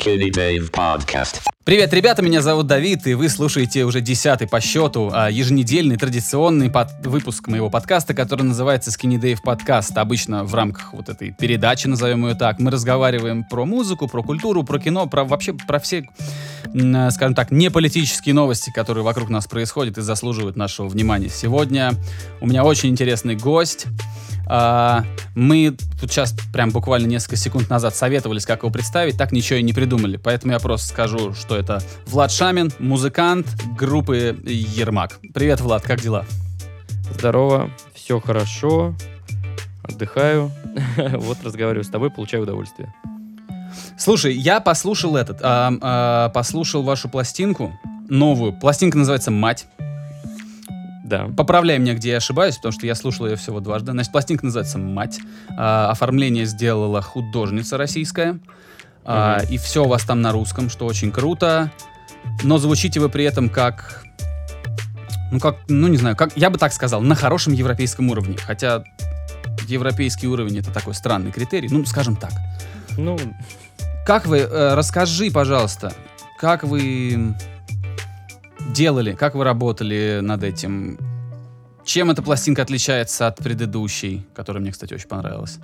Skinny Dave Podcast. Привет, ребята, меня зовут Давид, и вы слушаете уже десятый по счету а, еженедельный традиционный под- выпуск моего подкаста, который называется Skinny Dave Podcast. Обычно в рамках вот этой передачи, назовем ее так, мы разговариваем про музыку, про культуру, про кино, про вообще про все, э, скажем так, не политические новости, которые вокруг нас происходят и заслуживают нашего внимания. Сегодня у меня очень интересный гость. А, мы тут сейчас прям буквально несколько секунд назад советовались, как его представить, так ничего и не придумали. Поэтому я просто скажу, что это Влад Шамин, музыкант группы Ермак. Привет, Влад, как дела? Здорово, все хорошо, отдыхаю. Вот разговариваю с тобой, получаю удовольствие. Слушай, я послушал этот, а, послушал вашу пластинку, новую. Пластинка называется «Мать». Да. Поправляй меня, где я ошибаюсь, потому что я слушал ее всего дважды. Значит, пластинка называется «Мать». А, оформление сделала художница российская. А, Мгм. и все у вас там на русском, что очень круто. Но звучите вы при этом как... Ну, как, ну, не знаю, как, я бы так сказал, на хорошем европейском уровне. Хотя европейский уровень — это такой странный критерий. Ну, скажем так. Ну, Как вы, э, расскажи, пожалуйста, как вы делали, как вы работали над этим? Чем эта пластинка отличается от предыдущей, которая мне, кстати, очень понравилась?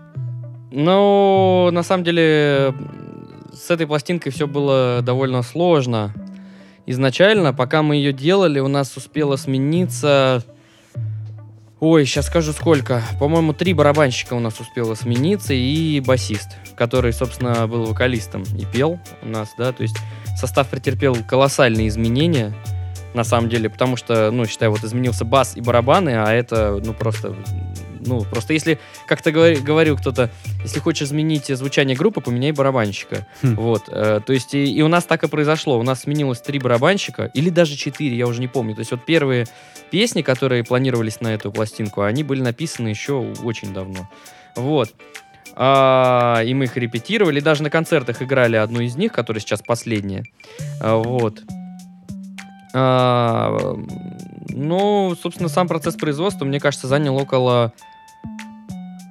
ну, на самом деле, с этой пластинкой все было довольно сложно. Изначально, пока мы ее делали, у нас успело смениться... Ой, сейчас скажу сколько. По-моему, три барабанщика у нас успело смениться и басист, который, собственно, был вокалистом и пел у нас, да, то есть состав претерпел колоссальные изменения, на самом деле, потому что, ну, считай, вот изменился бас и барабаны, а это, ну, просто, ну, просто если, как-то говори- говорил кто-то, если хочешь изменить звучание группы, поменяй барабанщика. Хм. Вот, э, то есть, и, и у нас так и произошло, у нас сменилось три барабанщика, или даже четыре, я уже не помню, то есть, вот первые песни, которые планировались на эту пластинку, они были написаны еще очень давно. Вот. А, и мы их репетировали, даже на концертах играли одну из них, которая сейчас последняя. А, вот. А, ну, собственно, сам процесс производства, мне кажется, занял около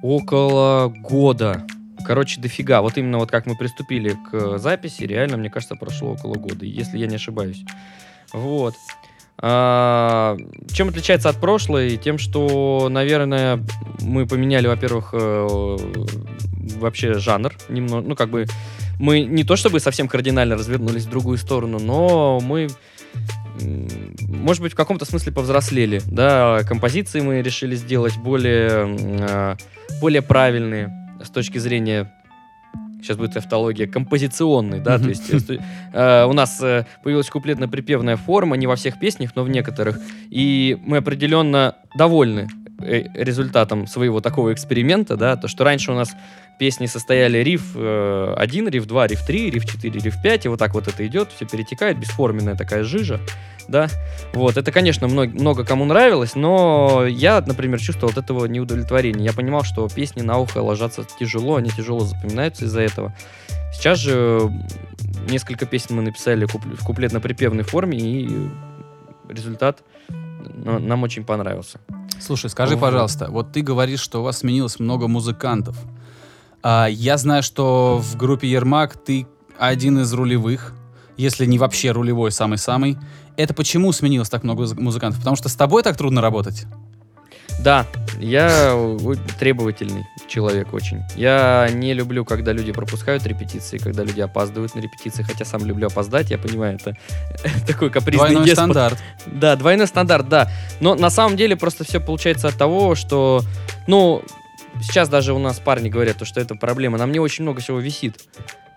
около года. Короче, дофига. Вот именно вот как мы приступили к записи, реально, мне кажется, прошло около года, если я не ошибаюсь. Вот. А, чем отличается от прошлой? Тем, что, наверное, мы поменяли, во-первых, э, вообще жанр немного. Ну, как бы мы не то чтобы совсем кардинально развернулись в другую сторону, но мы, может быть, в каком-то смысле повзрослели. Да, композиции мы решили сделать более, а, более правильные с точки зрения сейчас будет эвтология, композиционный, да, то есть э, э, у нас э, появилась куплетно-припевная форма, не во всех песнях, но в некоторых, и мы определенно довольны результатом своего такого эксперимента, да, то, что раньше у нас песни состояли риф э, 1, риф 2, риф 3, риф 4, риф 5, и вот так вот это идет, все перетекает, бесформенная такая жижа, да, вот, это, конечно, много, много кому нравилось, но я, например, чувствовал от этого неудовлетворения, я понимал, что песни на ухо ложатся тяжело, они тяжело запоминаются из-за этого. Сейчас же несколько песен мы написали в куплетно-припевной форме, и результат нам очень понравился. Слушай, скажи, пожалуйста, вот ты говоришь, что у вас сменилось много музыкантов. А, я знаю, что в группе Ермак ты один из рулевых, если не вообще рулевой, самый-самый. Это почему сменилось так много музы- музыкантов? Потому что с тобой так трудно работать? Да, я требовательный человек очень. Я не люблю, когда люди пропускают репетиции, когда люди опаздывают на репетиции, хотя сам люблю опоздать, я понимаю, это такой капризный Двойной деспот. стандарт. Да, двойной стандарт, да. Но на самом деле просто все получается от того, что, ну, сейчас даже у нас парни говорят, то, что это проблема. На мне очень много всего висит.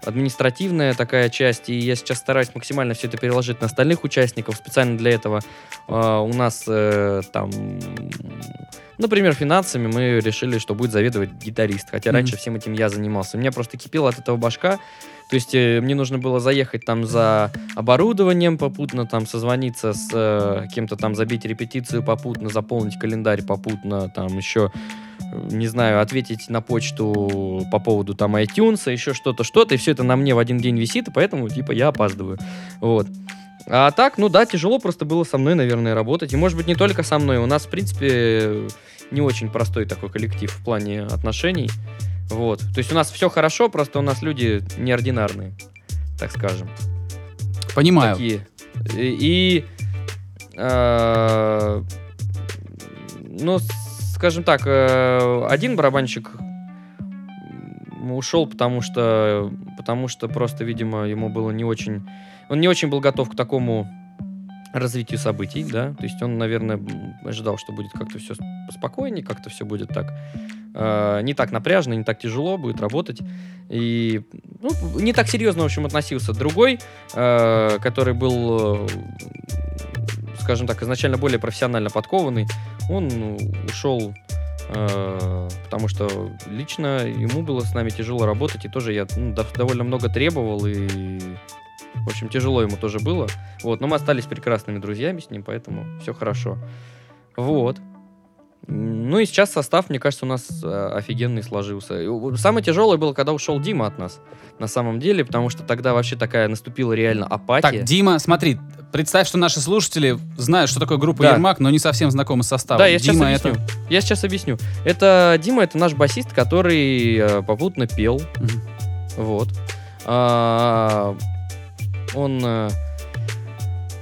Административная такая часть, и я сейчас стараюсь максимально все это переложить на остальных участников. Специально для этого э, у нас э, там, например, финансами мы решили, что будет заведовать гитарист. Хотя Мгм. раньше всем этим я занимался. У меня просто кипела от этого башка. То есть э, мне нужно было заехать там за оборудованием, попутно там созвониться с э, кем-то там, забить репетицию попутно, заполнить календарь попутно, там еще, э, не знаю, ответить на почту по поводу там iTunes, еще что-то, что-то, и все это на мне в один день висит, и поэтому, типа, я опаздываю. Вот. А так, ну да, тяжело просто было со мной, наверное, работать. И, может быть, не только со мной. У нас, в принципе, не очень простой такой коллектив в плане отношений. Вот. То есть у нас все хорошо, просто у нас люди неординарные. так скажем. Понимаю. Такие. И, и, э, ну, скажем так, э, один барабанщик ушел, потому что, потому что просто, видимо, ему было не очень, он не очень был готов к такому развитию событий, да, то есть он, наверное, ожидал, что будет как-то все спокойнее, как-то все будет так, э, не так напряжно, не так тяжело будет работать, и ну, не так серьезно, в общем, относился. Другой, э, который был, э, скажем так, изначально более профессионально подкованный, он ушел, э, потому что лично ему было с нами тяжело работать, и тоже я ну, дов- довольно много требовал, и, в общем, тяжело ему тоже было. Вот, но мы остались прекрасными друзьями с ним, поэтому все хорошо. Вот. Ну и сейчас состав, мне кажется, у нас э, офигенный сложился. Самое тяжелое было, когда ушел Дима от нас, на самом деле, потому что тогда вообще такая наступила реально апатия. Так, Дима, смотри, представь, что наши слушатели знают, что такое группа Да. Ермак, но не совсем знакомы с составом. Да, я сейчас Дима объясню. это... Я сейчас объясню. Это Дима, это наш басист, который э, попутно пел. Мгм. Вот. А, он, э,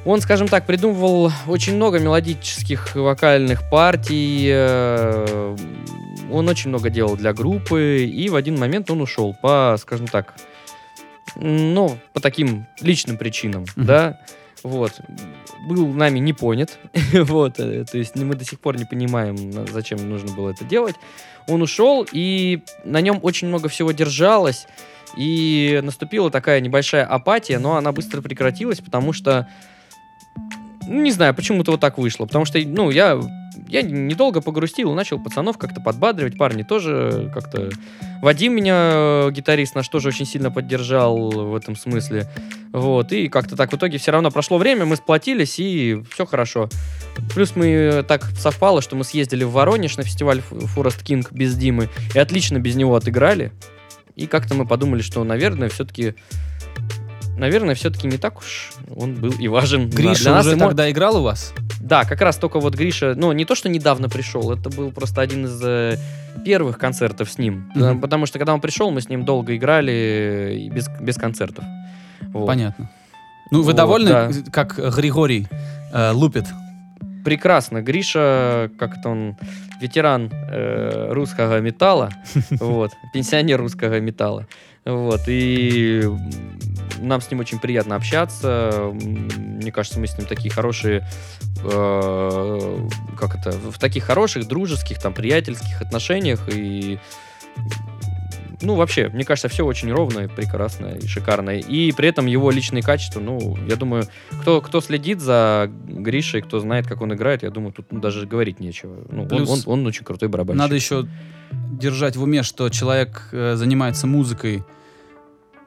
он, скажем так, придумывал очень много мелодических вокальных партий. э, Он очень много делал для группы, и в один момент он ушел по, скажем так, ну, по таким личным причинам, Мгм. да. Вот. Был нами не понят. вот. э, То есть мы до сих пор не понимаем, зачем нужно было это делать. Он ушел, и на нем очень много всего держалось. И наступила такая небольшая апатия, но она быстро прекратилась, потому что... ну, Не знаю, почему-то вот так вышло. Потому что, ну, я, я недолго погрустил, начал пацанов как-то подбадривать. Парни тоже как-то... Вадим меня, э, гитарист наш, тоже очень сильно поддержал в этом смысле. Вот, и как-то так в итоге все равно прошло время, мы сплотились, и все хорошо. Плюс мы э, так совпало, что мы съездили в Воронеж на фестиваль Форест Кинг без Димы, и отлично без него отыграли. И как-то мы подумали, что, наверное, все-таки... Наверное, все-таки не так уж он был и важен. Гриша Для нас уже ему- тогда играл у вас? Да, как раз только вот Гриша, ну, не то, что недавно пришел, это был просто один из э, первых концертов с ним. Э, Потому что когда он пришел, мы с ним долго играли без, без концертов. Вот. Понятно. Ну, вы Вот, довольны, да. как Григорий э, лупит? Прекрасно. Гриша, как-то он ветеран э, русского металла, вот, пенсионер русского металла. Вот, и нам с ним очень приятно общаться. Мне кажется, мы с ним такие хорошие, э, как это, в таких хороших, дружеских, там, приятельских отношениях. И, ну, вообще, мне кажется, все очень ровно, и прекрасно и шикарно. И при этом его личные качества, ну, я думаю, кто, кто следит за Гришей, кто знает, как он играет, я думаю, тут ну, даже говорить нечего. Ну, он, Плюс он, он очень крутой барабанщик. Надо еще держать в уме, что человек э, занимается музыкой.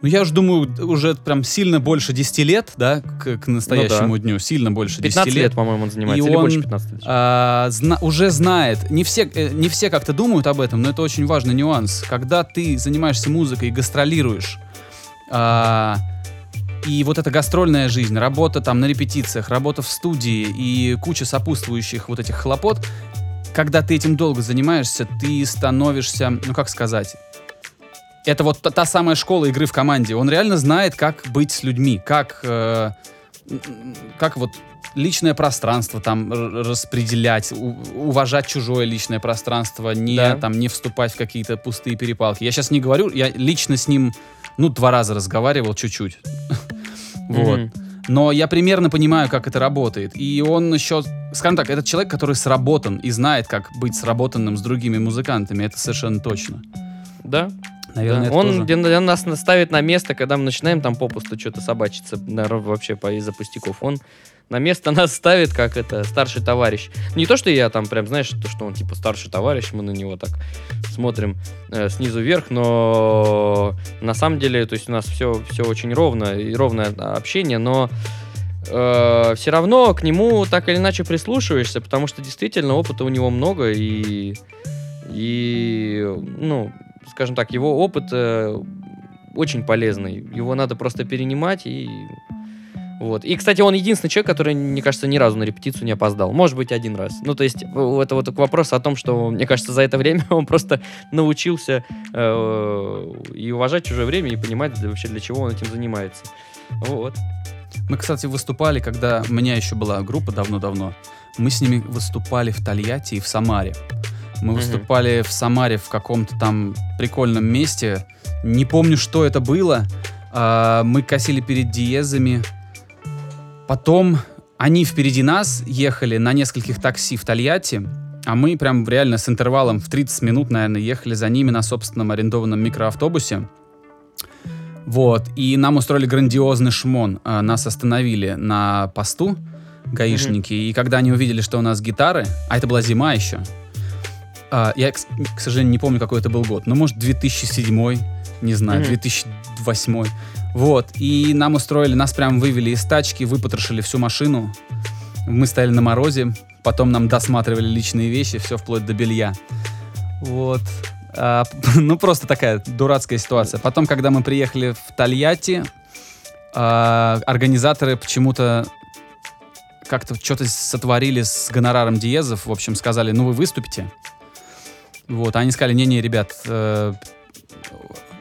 Ну, я уж думаю, уже прям сильно больше 10 лет, да, к, к настоящему дню. Сильно больше 10 15 лет. лет, по-моему, он занимается, И или он, больше 15 лет. а, зна- уже знает, не все, э, не все как-то думают об этом, но это очень важный нюанс. Когда ты занимаешься музыкой и гастролируешь, а, и вот эта гастрольная жизнь, работа там на репетициях, работа в студии и куча сопутствующих вот этих хлопот, когда ты этим долго занимаешься, ты становишься, ну как сказать, это вот та, та самая школа игры в команде. Он реально знает, как быть с людьми, как, э, как вот личное пространство там распределять, уважать чужое личное пространство, не Да. там не вступать в какие-то пустые перепалки. Я сейчас не говорю, я лично с ним ну два раза разговаривал чуть-чуть, вот. Но я примерно понимаю, как это работает. И он еще, скажем так, этот человек, который сработан и знает, как быть сработанным с другими музыкантами, это совершенно точно. Да. Наверное, да. Он тоже. где нас ставит на место, когда мы начинаем там попусту что-то собачиться, вообще по из-за пустяков. Он на место нас ставит, как это, старший товарищ. Не то, что я там прям, знаешь, то, что он типа старший товарищ, мы на него так смотрим э, снизу вверх, но на самом деле, то есть у нас все, все очень ровно, и ровное общение, но все равно к нему так или иначе прислушиваешься, потому что действительно опыта у него много, и, и ну, скажем так, его опыт э, очень полезный. Его надо просто перенимать и Вот. И, кстати, он единственный человек, который, мне кажется, ни разу на репетицию не опоздал. Может быть, один раз. Ну, то есть, в- это вот вопрос о том, что, мне кажется, за это время он просто научился э, и уважать чужое время, и понимать вообще, для чего он этим занимается. Вот. Мы, кстати, выступали, когда у меня еще была группа давно-давно. Мы с ними выступали в Тольятти и в Самаре. Мы выступали в Самаре в каком-то там прикольном месте. Не помню, что это было. А, мы косили перед диезами. Потом они впереди нас ехали на нескольких такси в Тольятти, а мы прям реально с интервалом в 30 минут, наверное, ехали за ними на собственном арендованном микроавтобусе. Вот, и нам устроили грандиозный шмон. А, Нас остановили на посту гаишники, и когда они увидели, что у нас гитары, а это была зима еще, а, я, к сожалению, не помню, какой это был год, но, может, 2007, не знаю, Мгм. 2008. Вот, и нам устроили, нас прям вывели из тачки, выпотрошили всю машину. Мы стояли на морозе, потом нам досматривали личные вещи, все вплоть до белья. Вот. А, ну, просто такая дурацкая ситуация. Потом, когда мы приехали в Тольятти, а, организаторы почему-то как-то что-то сотворили с гонораром диезов. В общем, сказали, ну вы выступите. Вот, они сказали, не-не, ребят, э,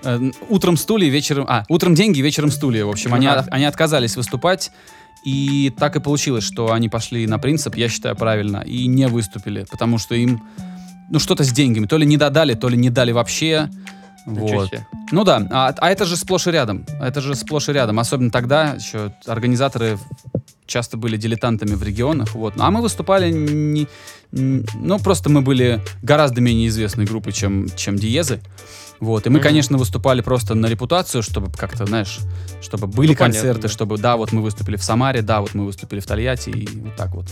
э, утром стулья, вечером... А, утром деньги, вечером стулья. В общем, они, Ага. они отказались выступать. И так и получилось, что они пошли на принцип, я считаю, правильно, и не выступили, потому что им, ну, что-то с деньгами. То ли не додали, то ли не дали вообще. Ничего Вот. себе. Ну да, а, а это же сплошь и рядом. Это же сплошь и рядом. Особенно тогда еще организаторы часто были дилетантами в регионах. Вот. А мы выступали не, ну, просто мы были гораздо менее известной группой, чем, чем Диезы. Вот. И мы, Мгм. конечно, выступали просто на репутацию, чтобы как-то, знаешь, чтобы были Ну, понятно, концерты, да. чтобы, да, вот мы выступили в Самаре, да, вот мы выступили в Тольятти, и вот так вот.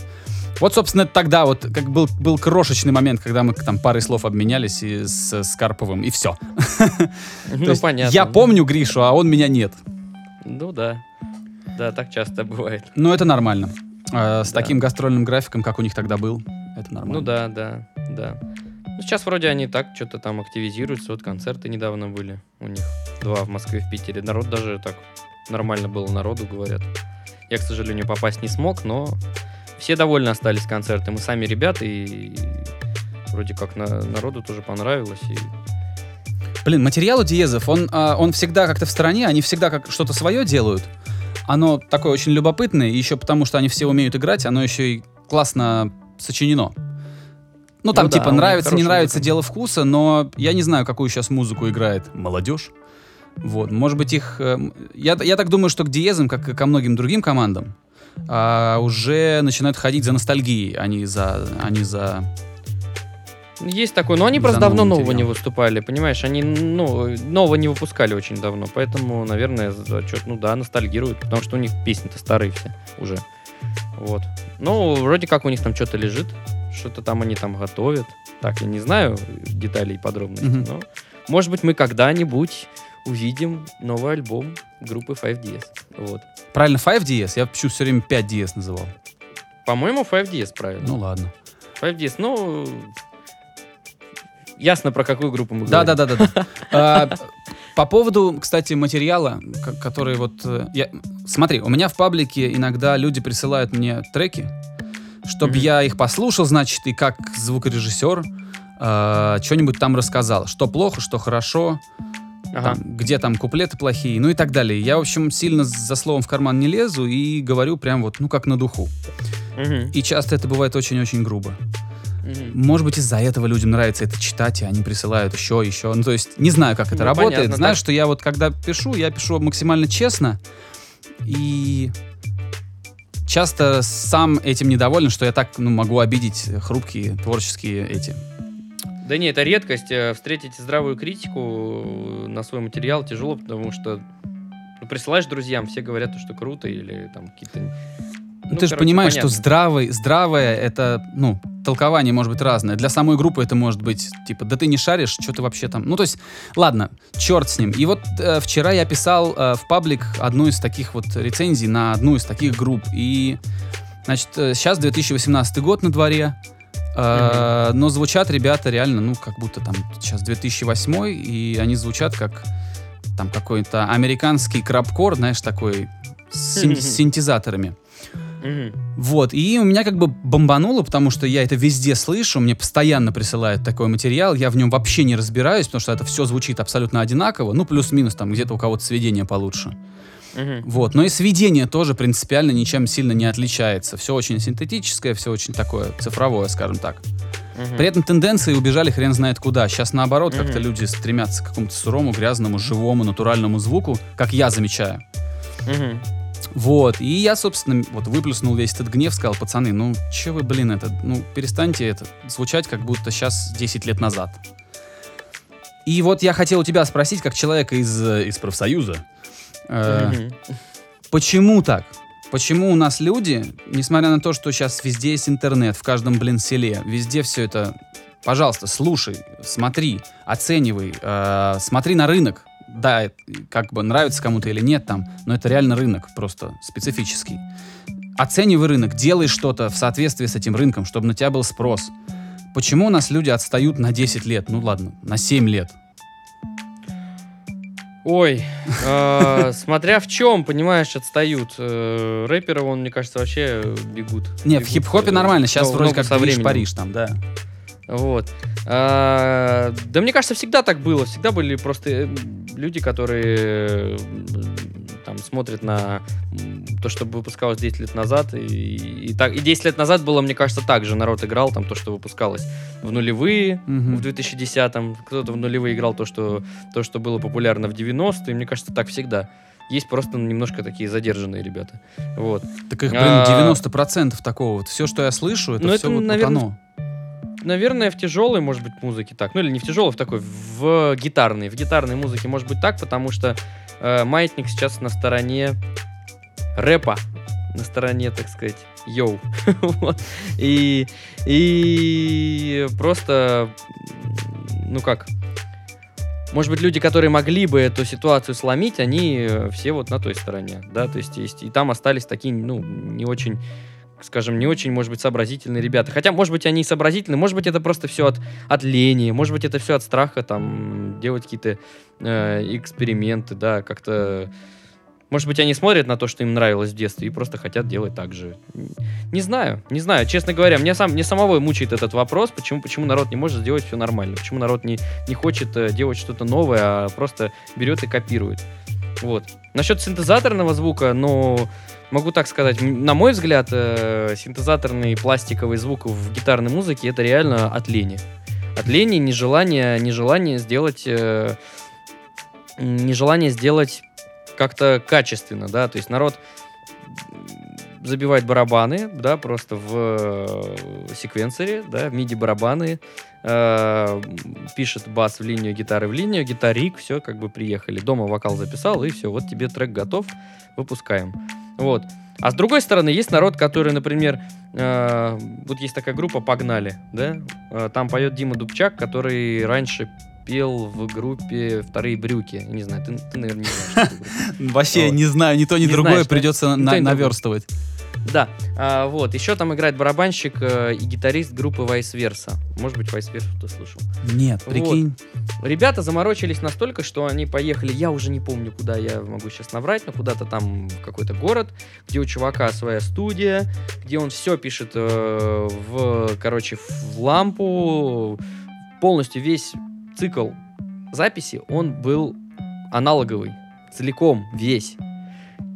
Вот, собственно, тогда вот как был, был крошечный момент, когда мы там парой слов обменялись и с, с Карповым, и все. Ну, понятно. Я помню Гришу, а он меня нет. Ну, да. Да, так часто бывает. Но это нормально. Э, С таким гастрольным графиком, как у них тогда был, это нормально. Ну да, да, да. Ну, сейчас вроде они так что-то там активизируются. Вот концерты недавно были у них. Два в Москве, в Питере. Народ даже так нормально было народу, говорят. Я, к сожалению, попасть не смог, но все довольны остались концерты. Мы сами ребята, и вроде как на, народу тоже понравилось. И... Блин, материал у Диезов, он, а, он всегда как-то в стороне, они всегда как что-то свое делают. Оно такое очень любопытное, и еще потому, что они все умеют играть, оно еще и классно сочинено. Ну, там Ну да, типа них нравится, не нравится, музыка. дело вкуса, но я не знаю, какую сейчас музыку играет молодежь. Вот, может быть, их... э, м, я, я так думаю, что к Диезам, как и ко многим другим командам, а, уже начинают ходить за ностальгией, а не за, а не за Есть такое, но они просто давно нового не выступали, понимаешь? Они ну, нового не выпускали очень давно, поэтому, наверное, счет, ну да, ностальгируют, потому что у них песни-то старые все уже. Вот. Ну, вроде как у них там что-то лежит, что-то там они там готовят. Так, я не знаю деталей и подробностей, Мгм. но, может быть, мы когда-нибудь увидим новый альбом группы 5DS. Вот. Правильно, 5DS? Я почему все время 5DS называл. По-моему, 5DS, правильно. Ну ладно. 5DS, ну... Ясно, про какую группу мы Да, говорим. да, да, да. да. А, По поводу, кстати, материала, ко- который вот... э, я- Смотри, у меня в паблике иногда люди присылают мне треки, чтобы Мгм. я их послушал, значит, и как звукорежиссер а, что-нибудь там рассказал. Что плохо, что хорошо, Ага. там, где там куплеты плохие, ну и так далее. Я, в общем, сильно за словом в карман не лезу и говорю прям вот, ну, как на духу. Мгм. И часто это бывает очень-очень грубо. Мгм. Может быть, из-за этого людям нравится это читать, и они присылают еще, еще. Ну, то есть, не знаю, как это Ну, работает. понятно, Знаю, так. что я вот, когда пишу, я пишу максимально честно. И часто сам этим недоволен, что я так, ну, могу обидеть хрупкие творческие эти. Да не, это редкость. э, Встретить здравую критику э, на свой материал тяжело, потому что ну, присылаешь друзьям, все говорят, что круто, или там какие-то... Ну, ты же понимаешь, понятно. что здравый, здравое это, ну, толкование может быть разное. Для самой группы это может быть, типа, да ты не шаришь, что ты вообще там. Ну, то есть, ладно, черт с ним. И вот э, вчера я писал э, в паблик одну из таких вот рецензий на одну из таких групп. И, значит, э, сейчас 2018 год на дворе. э, Но звучат ребята реально, ну, как будто там сейчас 2008, и они звучат как там какой-то американский крабкор, знаешь, такой с синтезаторами. Вот, и у меня как бы бомбануло, потому что я это везде слышу, мне постоянно присылают такой материал, я в нем вообще не разбираюсь, потому что это все звучит абсолютно одинаково, ну, плюс-минус, там, где-то у кого-то сведение получше. Вот, но и сведение тоже принципиально ничем сильно не отличается. Все очень синтетическое, все очень такое цифровое, скажем так. При этом тенденции убежали хрен знает куда. Сейчас наоборот, как-то люди стремятся к какому-то сырому, грязному, живому, натуральному звуку, как я замечаю. Вот, и я, собственно, вот выплюснул весь этот гнев, сказал, пацаны, ну, че вы, блин, это, ну, перестаньте это звучать, как будто сейчас 10 лет назад. И вот я хотел у тебя спросить, как человека из, э, из профсоюза, э, почему так? Почему у нас люди, несмотря на то, что сейчас везде есть интернет, в каждом, блин, селе, везде все это, пожалуйста, слушай, смотри, оценивай, э, смотри на рынок. Да, как бы нравится кому-то или нет там, но это реально рынок, просто специфический. Оценивай рынок, делай что-то в соответствии с этим рынком, чтобы на тебя был спрос. Почему у нас люди отстают на 10 лет? Ну ладно, на 7 лет. Ой, э, смотря в чем, понимаешь, отстают. Э, Рэперы, он, мне кажется, вообще бегут. Не, в хип-хопе э, нормально, сейчас ногу- вроде ногу как со. Париж там, да. Вот. А, да мне кажется, всегда так было. Всегда были просто э, люди, которые там смотрят на то, что выпускалось 10 лет назад. И, и, так, и 10 лет назад было, мне кажется, так же. Народ играл там то, что выпускалось в нулевые, Мгм. в 2010-м. Кто-то в нулевые играл то, что, то, что было популярно в 90-е. Мне кажется, так всегда. Есть просто немножко такие задержанные ребята. Вот. Так их, блин, А. 90% такого. Вот все, что я слышу, это Ну, все это, вот, вот наверное, оно. Наверное, в тяжелой, может быть, музыке так. Ну или не в тяжелой, в такой, в гитарной. В гитарной музыке может быть так, потому что э, Маятник сейчас на стороне рэпа. На стороне, так сказать, йоу. И, и просто, ну как, может быть, люди, которые могли бы эту ситуацию сломить, они э, все вот на той стороне, да, то есть, есть и там остались такие, ну, не очень скажем, не очень, может быть, сообразительные ребята. Хотя, может быть, они и сообразительные, может быть, это просто все от, от лени, может быть, это все от страха, там, делать какие-то э, эксперименты, да, как-то... Может быть, они смотрят на то, что им нравилось в детстве, и просто хотят делать так же. Не знаю, не знаю. Честно говоря, мне, сам, мне самого мучает этот вопрос, почему, почему народ не может сделать все нормально, почему народ не, не хочет э, делать что-то новое, а просто берет и копирует. Вот. Насчет синтезаторного звука, ну, могу так сказать, на мой взгляд, э, синтезаторный пластиковый звук в гитарной музыке это реально от лени. От лени, нежелание, нежелание сделать, э, нежелание сделать как-то качественно, да, то есть народ забивает барабаны, да, просто в э, секвенсоре, да, миди барабаны, пишет бас в линию, гитары в линию, гитарик, все, как бы приехали. Дома вокал записал, и все, вот тебе трек готов, выпускаем. Вот. А с другой стороны, есть народ, который, например, э, вот есть такая группа «Погнали», да? Э, там поет Дима Дубчак, который раньше пел в группе «Вторые брюки». Не знаю, ты, ты наверное, не знаешь. Вообще, не знаю, ни то, ни другое придется наверстывать. Да, а, вот. Еще там играет барабанщик э, и гитарист группы Vice Versa. Может быть, Vice Versa ты слышал. Нет, Вот. прикинь. Ребята заморочились настолько, что они поехали, я уже не помню, куда я могу сейчас наврать, но куда-то там в какой-то город, где у чувака своя студия, где он все пишет э, в, короче, в лампу, полностью весь цикл записи, он был аналоговый, целиком, весь.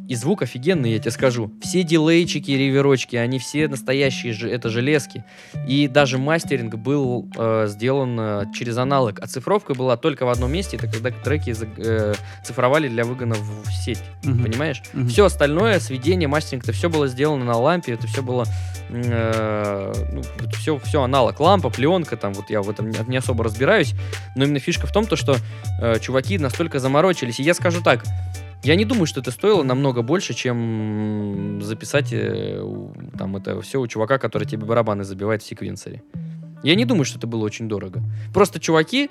И звук офигенный, я тебе скажу. Все дилейчики, реверочки, они все настоящие, это железки. И даже мастеринг был э, сделан э, через аналог. Оцифровка была только в одном месте, это когда треки э, цифровали для выгона в, сеть. Мгм. Понимаешь? Мгм. Все остальное, сведение, мастеринг, это все было сделано на лампе, это все было э, ну, все, все аналог. Лампа, пленка, там вот я в этом не, не особо разбираюсь, но именно фишка в том, то, что э, чуваки настолько заморочились. И я скажу так, я не думаю, что это стоило намного больше, чем записать э, там это все у чувака, который тебе барабаны забивает в секвенсоре. Я не думаю, что это было очень дорого. Просто чуваки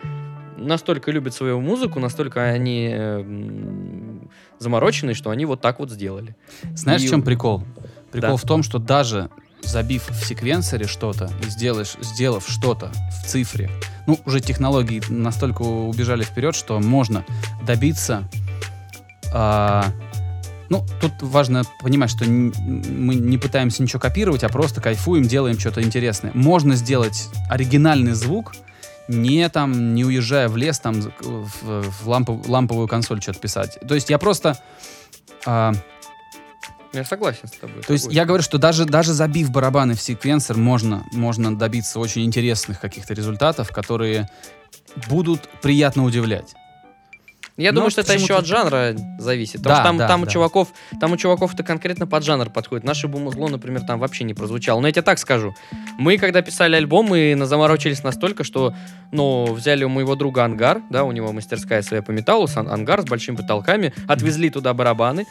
настолько любят свою музыку, настолько они э, м, замороченные, что они вот так вот сделали. Знаешь, И- в чем прикол? Прикол Да. в том, что даже забив в секвенсоре что-то и сделаешь, сделав что-то в цифре, ну, уже технологии настолько убежали вперед, что можно добиться А, ну, тут важно понимать, что мы не пытаемся ничего копировать, а просто кайфуем, делаем что-то интересное. Можно сделать оригинальный звук, не там, не уезжая в лес, там, в, в лампу- ламповую консоль что-то писать. То есть я просто... а, Я согласен с тобой. то есть я говорю, что даже, даже забив барабаны в секвенсор, можно, можно добиться очень интересных каких-то результатов, которые будут приятно удивлять. Я Но думаю, что это еще от жанра зависит. Потому Да, что там, да, там у да. чуваков, там у чуваков это конкретно под жанр подходит. Наше бумузло, например, там вообще не прозвучало. Но я тебе так скажу. Мы, когда писали альбом, мы заморочились настолько, что, ну, взяли у моего друга ангар, да, у него мастерская своя по металлу, ангар с большими потолками, отвезли туда барабаны,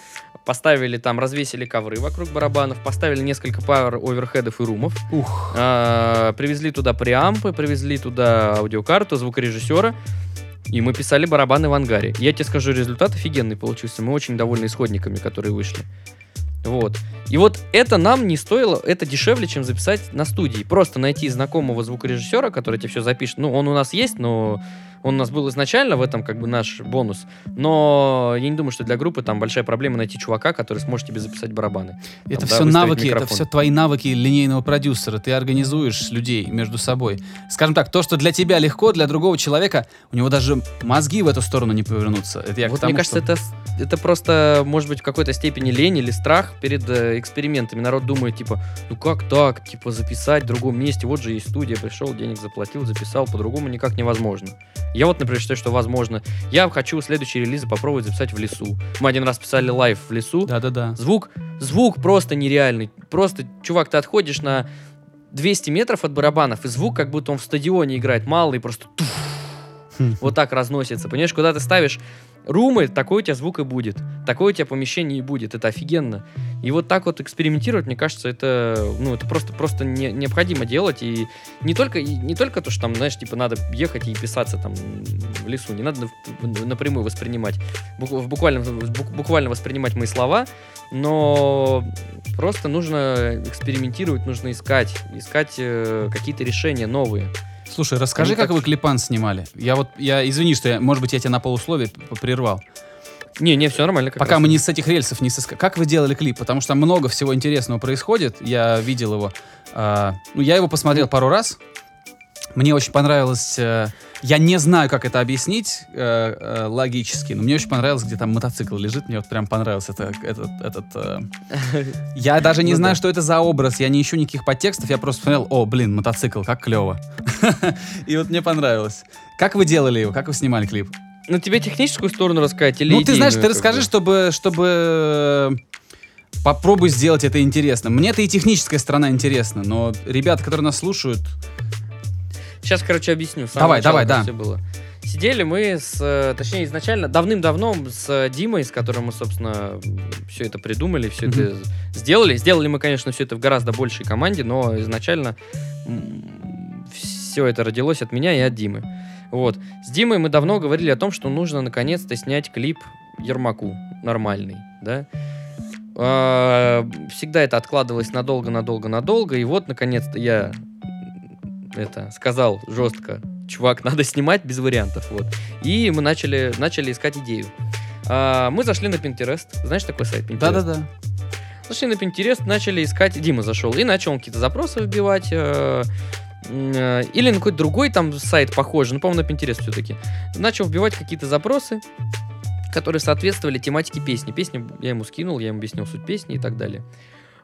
поставили там, развесили ковры вокруг барабанов, поставили несколько пар оверхедов и румов, Ух. а, привезли туда преампы, привезли туда аудиокарту, звукорежиссера. И мы писали барабаны в ангаре. Я тебе скажу, результат офигенный получился. Мы очень довольны исходниками, которые вышли. Вот. И вот это нам не стоило, это дешевле, чем записать на студии. Просто найти знакомого звукорежиссера, который тебе все запишет. Ну, он у нас есть, но он у нас был изначально, в этом как бы наш бонус. Но я не думаю, что для группы там большая проблема найти чувака, который сможет тебе записать барабаны. Это Там, да, все выставить навыки, это микрофон. все твои навыки линейного продюсера. Ты организуешь людей между собой. Скажем так, то, что для тебя легко, для другого человека, у него даже мозги в эту сторону не повернутся. Это я вот тому, мне кажется, что- это, это просто, может быть, в какой-то степени лень или страх перед э, экспериментами. Народ думает, типа, ну как так, типа, записать в другом месте, вот же есть студия, пришел, денег заплатил, записал, по-другому никак невозможно. Я вот, например, считаю, что возможно. Я хочу следующие релизы попробовать записать в лесу. Мы один раз писали live в лесу, Да-да-да. Звук, звук просто нереальный. Просто, чувак, ты отходишь на 200 метров от барабанов, и звук, как будто он в стадионе играет, малый, просто туф, Хм. вот так разносится. Понимаешь, куда ты ставишь room ы, такой у тебя звук и будет. Такое у тебя помещение и будет. Это офигенно. И вот так вот экспериментировать, мне кажется, это, ну, это просто, просто не- необходимо делать. И не только, и не только то, что там, знаешь, типа надо ехать и писаться там в лесу. Не надо напрямую воспринимать, в буквально, бук- буквально воспринимать мои слова, но просто нужно экспериментировать, нужно искать, искать э, какие-то решения новые. Слушай, расскажи, как как- вы клипан снимали. Я вот, я извини, что я, может быть, я тебя на полусловие прервал. Не, не, все нормально. Пока раз. мы не с этих рельсов не соска... Как вы делали клип? Потому что там много всего интересного происходит. Я видел его. А, ну, я его посмотрел пару раз. Мне очень понравилось... э, я не знаю, как это объяснить э, э, логически, но мне очень понравилось, где там мотоцикл лежит. Мне вот прям понравился это, этот... этот э, Я даже не Ну знаю, что это за образ. Я не ищу никаких подтекстов. Я просто смотрел, о, блин, мотоцикл, как клево. И вот мне понравилось. Как вы делали его? Как вы снимали клип? Ну, тебе техническую сторону рассказать или Ну, ты знаешь, ты расскажи, бы? чтобы, чтобы попробуй сделать это интересно. Мне-то и техническая сторона интересна, но ребята, которые нас слушают, Сейчас, короче, объясню. с самого Давай, давай, да. всё было. Сидели мы с, э, точнее, изначально, давным-давно с Димой, с которым мы, собственно, все это придумали, все Мгм. это сделали. Сделали мы, конечно, все это в гораздо большей команде, но изначально все это родилось от меня и от Димы. Вот. С Димой мы давно говорили о том, что нужно наконец-то снять клип Ермаку нормальный, да. А, Всегда это откладывалось надолго-надолго-надолго, и вот, наконец-то, я это сказал жестко, чувак, надо снимать без вариантов, вот. И мы начали, начали искать идею. А, мы зашли на Pinterest, знаешь такой сайт Pinterest? да-да-да. Зашли на Pinterest, начали искать, Дима зашел, и начал он какие-то запросы вбивать, э, э, или на какой-то другой там сайт похожий, ну, по-моему, на Pinterest все-таки. Начал вбивать какие-то запросы, которые соответствовали тематике песни. Песню я ему скинул, я ему объяснил суть песни и так далее.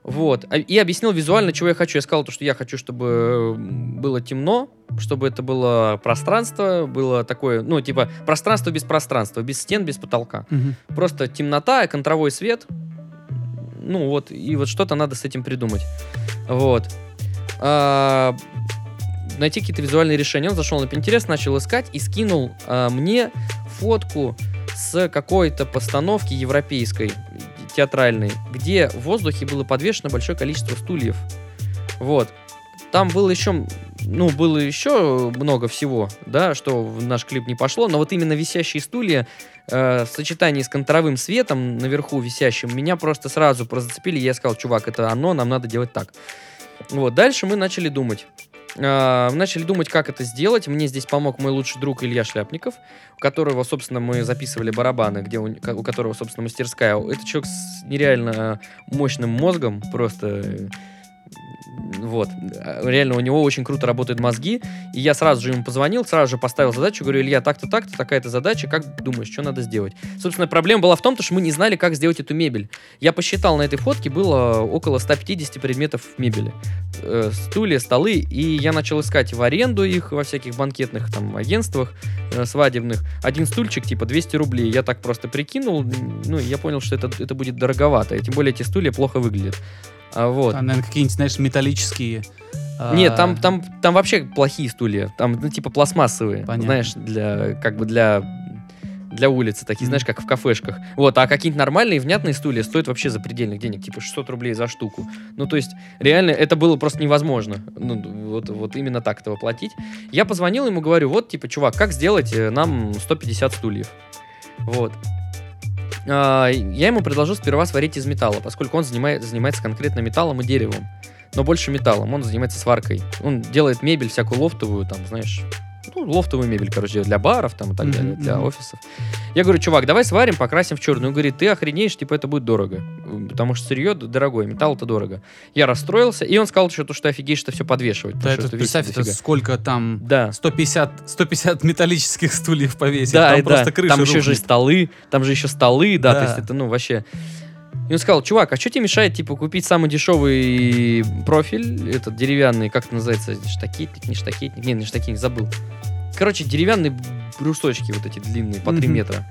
Вот. А- И объяснил визуально, чего я хочу. Я сказал, то, что я хочу, чтобы было темно, чтобы это было пространство, было такое, ну, типа, пространство без пространства, без стен, без потолка Мгм. просто темнота, контровой свет. Ну вот, и вот что-то надо с этим придумать. Вот. А, найти какие-то визуальные решения. Он зашел на Pinterest, начал искать и скинул а, мне фотку с какой-то постановки европейской, театральной, где в воздухе было подвешено большое количество стульев. Вот. Там было еще, ну, было еще много всего, да, что в наш клип не пошло, но вот именно висящие стулья э, в сочетании с контровым светом наверху висящим меня просто сразу прозацепили. Я сказал, чувак, это оно, нам надо делать так. Вот, дальше мы начали думать. А, начали думать, как это сделать. Мне здесь помог мой лучший друг Илья Шляпников, у которого, собственно, мы записывали барабаны, где у, у которого, собственно, мастерская. Это человек с нереально мощным мозгом, просто вот. Реально, у него очень круто работают мозги. И я сразу же ему позвонил, сразу же поставил задачу, говорю, Илья, так-то, так-то, такая-то задача, как думаешь, что надо сделать? Собственно, проблема была в том, что мы не знали, как сделать эту мебель. Я посчитал, на этой фотке было около 150 предметов мебели. Э, стулья, столы, и я начал искать в аренду их во всяких банкетных там агентствах э, свадебных. Один стульчик, типа, 200 рублей. Я так просто прикинул, ну, я понял, что это, это будет дороговато. И тем более эти стулья плохо выглядят. А, вот. Там, наверное, какие-нибудь, знаешь, металлические. а, Нет, там, там, там вообще плохие стулья. Там, ну, типа пластмассовые. Понятно. Знаешь, для, как бы для, для улицы. Такие, знаешь, как в кафешках. Вот, а какие-нибудь нормальные, внятные стулья стоят вообще запредельных денег. Типа 600 рублей за штуку. Ну, то есть, реально, это было просто невозможно. Ну, вот, вот именно так этого платить. Я позвонил ему, говорю, вот, типа, чувак, как сделать э, нам 150 стульев? Вот. А, Я ему предложил сперва сварить из металла, поскольку он занимает, занимается конкретно металлом и деревом. Но больше металлом, он занимается сваркой. Он делает мебель всякую лофтовую, там, знаешь, ну, лофтовую мебель, короче, для баров там и так Мгм, далее, для офисов. Я говорю, чувак, давай сварим, покрасим в черную. Он говорит, ты охренеешь, типа, это будет дорого. Потому что сырье дорогое, металл это дорого. Я расстроился, и он сказал, что, то, что офигеешь, что все подвешивать. Да, это, что представь, это сколько там... Да. 150, 150 металлических стульев повесить. Да, там и просто да. крыша там еще же рухнет. столы, там же еще столы, да, Да. то есть это, ну, вообще... И он сказал, чувак, а что тебе мешает, типа, купить самый дешевый профиль, этот деревянный, как это называется, штакетник, не штакетник, не, не штакетник, забыл. Короче, деревянные брусочки вот эти длинные, по 3 Мгм. метра.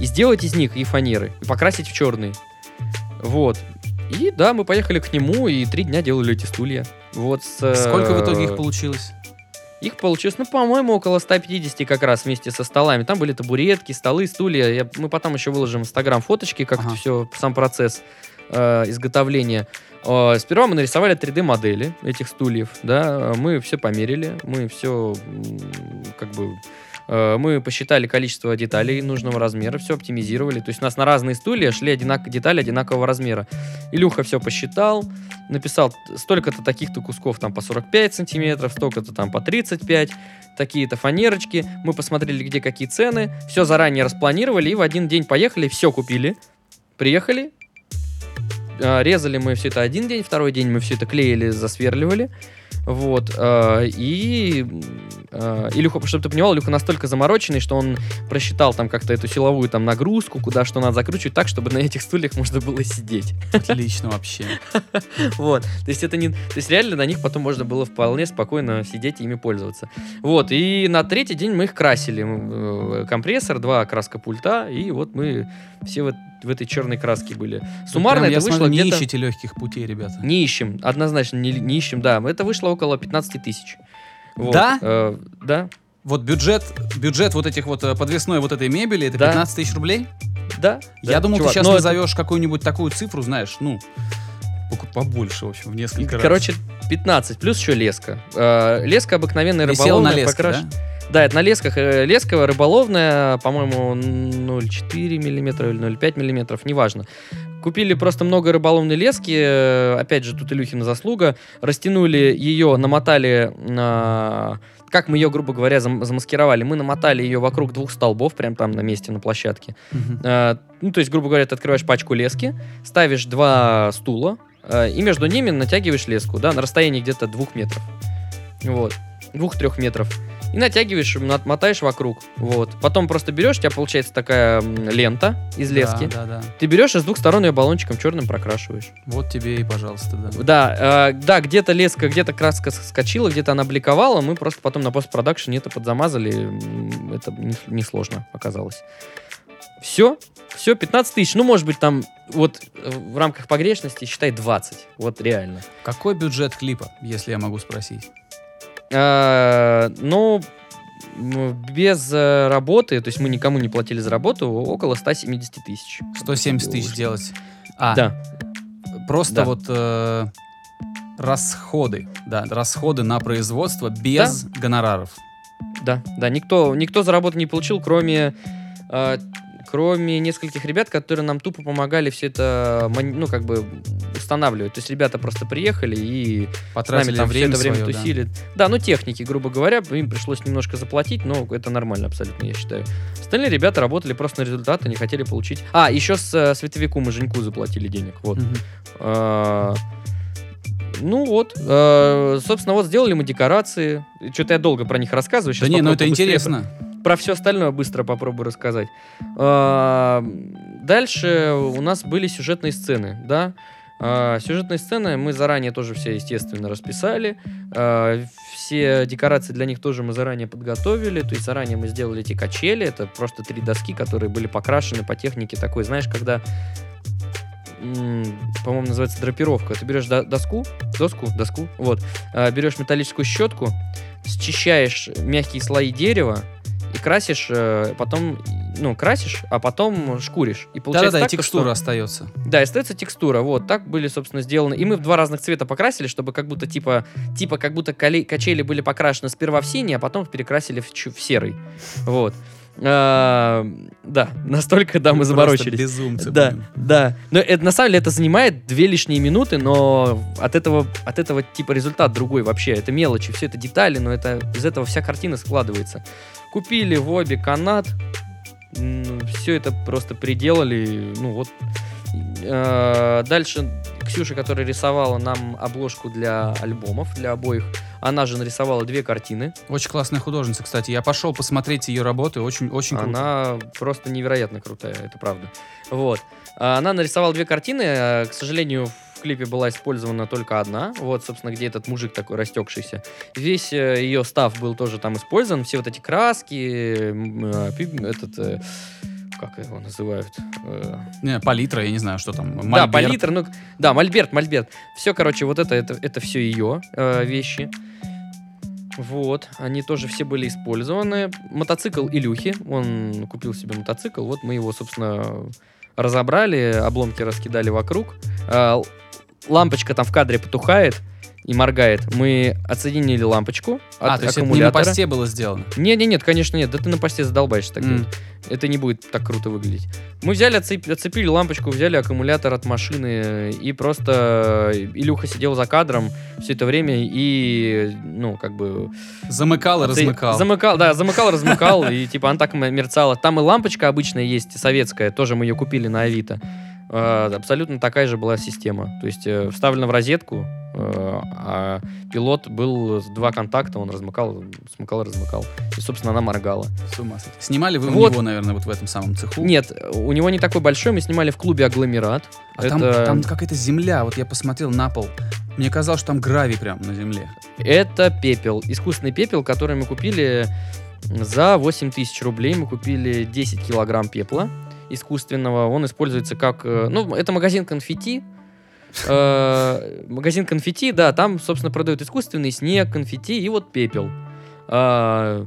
И сделать из них и фанеры, и покрасить в черный. Вот. И да, мы поехали к нему, и три дня делали эти стулья. Вот с, Сколько в итоге э, их получилось? Их получилось, ну, по-моему, около 150 как раз вместе со столами. Там были табуретки, столы, стулья. Я- мы потом еще выложим в Инстаграм фоточки, как Ага. это все, сам процесс э, изготовления. Э, сперва мы нарисовали 3D-модели этих стульев, да, мы все померили, мы все, как бы, э, мы посчитали количество деталей нужного размера, все оптимизировали. То есть у нас на разные стулья шли одинак... детали одинакового размера. Илюха все посчитал, написал столько-то таких-то кусков там по 45 сантиметров, столько-то там по 35, такие-то фанерочки. Мы посмотрели, где какие цены, все заранее распланировали и в один день поехали, все купили. Приехали, а, резали мы все это один день, второй день мы все это клеили, засверливали. Вот. а, И а, Илюха, чтобы ты понимал, Илюха настолько замороченный, что он просчитал там как-то эту силовую там нагрузку, куда что надо закручивать так, чтобы на этих стульях можно было сидеть. Отлично вообще. Вот. То есть это не... То есть реально на них потом можно было вполне спокойно сидеть и ими пользоваться. Вот. И на третий день мы их красили. Э, Компрессор, два краска пульта, и вот мы все вот в этой черной краске были. Суммарно Прям, это вышло смотрю, не ищите легких путей, ребята. Не ищем, однозначно не, не ищем, да. Это вышло около 15 тысяч. Вот, Да? э, да, Вот бюджет, бюджет вот этих вот э, подвесной вот этой мебели, это Да. 15 тысяч рублей? да. Я да, думал, чувак, ты сейчас но это- назовешь какую-нибудь такую цифру, знаешь, ну, побольше, в общем, в несколько раз. Короче, 15, плюс еще леска. Э, леска обыкновенная на рыболовная, леске, покраш- да? Да, это на лесках. э, Леска рыболовная, по-моему, 0,4 миллиметра или 0,5 миллиметров, неважно. Купили просто много рыболовной лески, э, опять же, тут Илюхина заслуга. Растянули ее, намотали на... Как мы ее, грубо говоря, зам- замаскировали? Мы намотали ее вокруг двух столбов, прям там на месте, на площадке. Мгм. Э, ну, то есть, грубо говоря, ты открываешь пачку лески, ставишь два стула, и между ними натягиваешь леску, да, на расстоянии где-то двух метров. Вот. Двух-трех метров. И натягиваешь, м, мотаешь вокруг. Вот. Потом просто берешь, у тебя получается такая лента из лески. Да, да, да. Ты берешь и с двух сторон ее баллончиком черным прокрашиваешь. Вот тебе и пожалуйста, да. Да, э, да, где-то леска, где-то краска скочила, где-то она бликовала. Мы просто потом на постпродакшене это подзамазали. Это не- несложно оказалось. Все, все, 15 тысяч. Ну, может быть, там вот э, в рамках погрешности считай 20. Вот реально. Какой бюджет клипа, если я могу спросить? А, ну, без э, работы, то есть мы никому не платили за работу, около 170 тысяч. 170 тысяч делать. А, Да, просто Да. вот э, расходы, да, расходы на производство без гонораров. да, да. Никто, никто за работу не получил, кроме э, кроме нескольких ребят, которые нам тупо помогали все это, ну, как бы устанавливать. То есть ребята просто приехали и с нами Потратили там все время это время свое, да. тусили. Да. ну техники, грубо говоря, им пришлось немножко заплатить, но это нормально абсолютно, я считаю. Остальные ребята работали просто на результат, они хотели получить... А, еще с э, световику мы Женьку заплатили денег, вот. А, Ну вот, э, собственно, вот сделали мы декорации. Что-то я долго про них рассказываю. Да не, ну это интересно. про все остальное быстро попробую рассказать. А, Дальше у нас были сюжетные сцены, да. А, Сюжетные сцены мы заранее тоже все, естественно, расписали. А, Все декорации для них тоже мы заранее подготовили. То есть заранее мы сделали эти качели. Это просто три доски, которые были покрашены по технике такой, знаешь, когда по-моему, называется драпировка. Ты берешь до- доску, доску, доску, вот, берешь металлическую щетку, счищаешь мягкие слои дерева и красишь, э, потом, ну, красишь, а потом шкуришь. И получается Да-да-да, и так, текстура что- остается. да, и остается текстура. Вот, так были, собственно, сделаны. И мы в два разных цвета покрасили, чтобы как будто, типа, типа как будто коле- качели были покрашены сперва в синий, а потом перекрасили в, в серый. Вот. А, да, настолько, да, мы заморочились. безумцы. Да, блин. да. Но это на самом деле это занимает две лишние минуты, но от этого, от этого типа результат другой вообще. Это мелочи, все это детали, но это из этого вся картина складывается. Купили в обе канат, все это просто приделали, ну вот. Э, Дальше Ксюша, которая рисовала нам обложку для альбомов, для обоих, она же нарисовала две картины. Очень классная художница, кстати. Я пошел посмотреть ее работы, очень, очень круто. Она просто невероятно крутая, это правда. Вот. А, Она нарисовала две картины. а, К сожалению, в клипе была использована только одна. Вот, собственно, где этот мужик такой растекшийся. Весь э, ее став был тоже там использован. Все вот эти краски, э, этот... э, Как его называют? Не, палитра, я не знаю, что там. Да, мольберт. палитра, ну, да, мольберт, мольберт. Все, короче, вот это, это, это все ее э, вещи. Вот, они тоже все были использованы. Мотоцикл Илюхи, он купил себе мотоцикл, вот мы его, собственно, разобрали, обломки раскидали вокруг. А, лампочка там в кадре потухает и моргает. Мы отсоединили лампочку от А, то есть это не на посте было сделано. Не, не, нет, конечно, нет. Да ты на посте задолбаешься так делать. Это не будет так круто выглядеть. Мы взяли, отцеп- отцепили лампочку, взяли аккумулятор от машины, и просто Илюха сидел за кадром все это время и, ну, как бы... Замыкал и отце- размыкал. Замыкал, да, замыкал, размыкал, и типа она так мерцала. Там и лампочка обычная есть, советская, тоже мы ее купили на Авито. А, Абсолютно такая же была система. То есть э, вставлена в розетку, э, а пилот был два контакта, он размыкал, смыкал, размыкал. И, собственно, она моргала. С ума сойти. Снимали вы Вот. у него, наверное, вот в этом самом цеху? Нет, у него не такой большой, мы снимали в клубе Агломерат. А там, это, там какая-то земля, вот я посмотрел на пол. Мне казалось, что там гравий прям на земле. это пепел, искусственный пепел, который мы купили за 8 тысяч рублей. Мы купили 10 килограмм пепла искусственного. Он используется как... э, Ну, это магазин конфетти. Э, Магазин конфетти, да, там, собственно, продают искусственный снег, конфетти и вот пепел. А,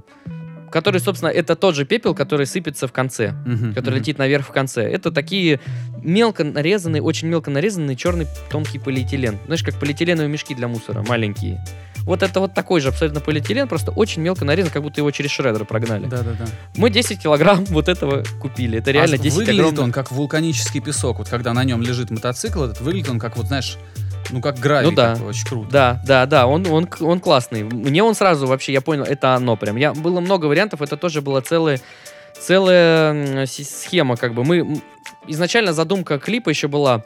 Который, собственно, это тот же пепел, который сыпется в конце. Который летит наверх в конце. Это такие мелко нарезанные, очень мелко нарезанный черный тонкий полиэтилен. Знаешь, как полиэтиленовые мешки для мусора, маленькие. Вот это вот такой же абсолютно полиэтилен, просто очень мелко нарезан, как будто его через шредер прогнали. Да-да-да. Мы 10 килограмм вот этого купили. Это реально а 10 выглядит огромных- он как вулканический песок. Вот когда на нем лежит мотоцикл, этот выглядит он как вот, знаешь, ну как гравий. Ну да. такой, очень круто. Да, да, да, он, он, он классный. Мне он сразу вообще, я понял, это оно прям. Я, было много вариантов, это тоже была целая, целая схема, как бы. Мы, изначально задумка клипа еще была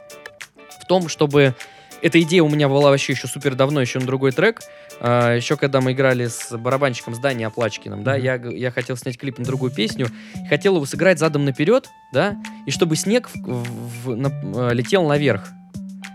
в том, чтобы... Эта идея у меня была вообще еще супер давно, еще на другой трек. А, еще когда мы играли с барабанщиком с Даней Оплачкиным, да, я, я хотел снять клип на другую песню, хотел его сыграть задом наперед, да, и чтобы снег в- в- на- э, летел наверх.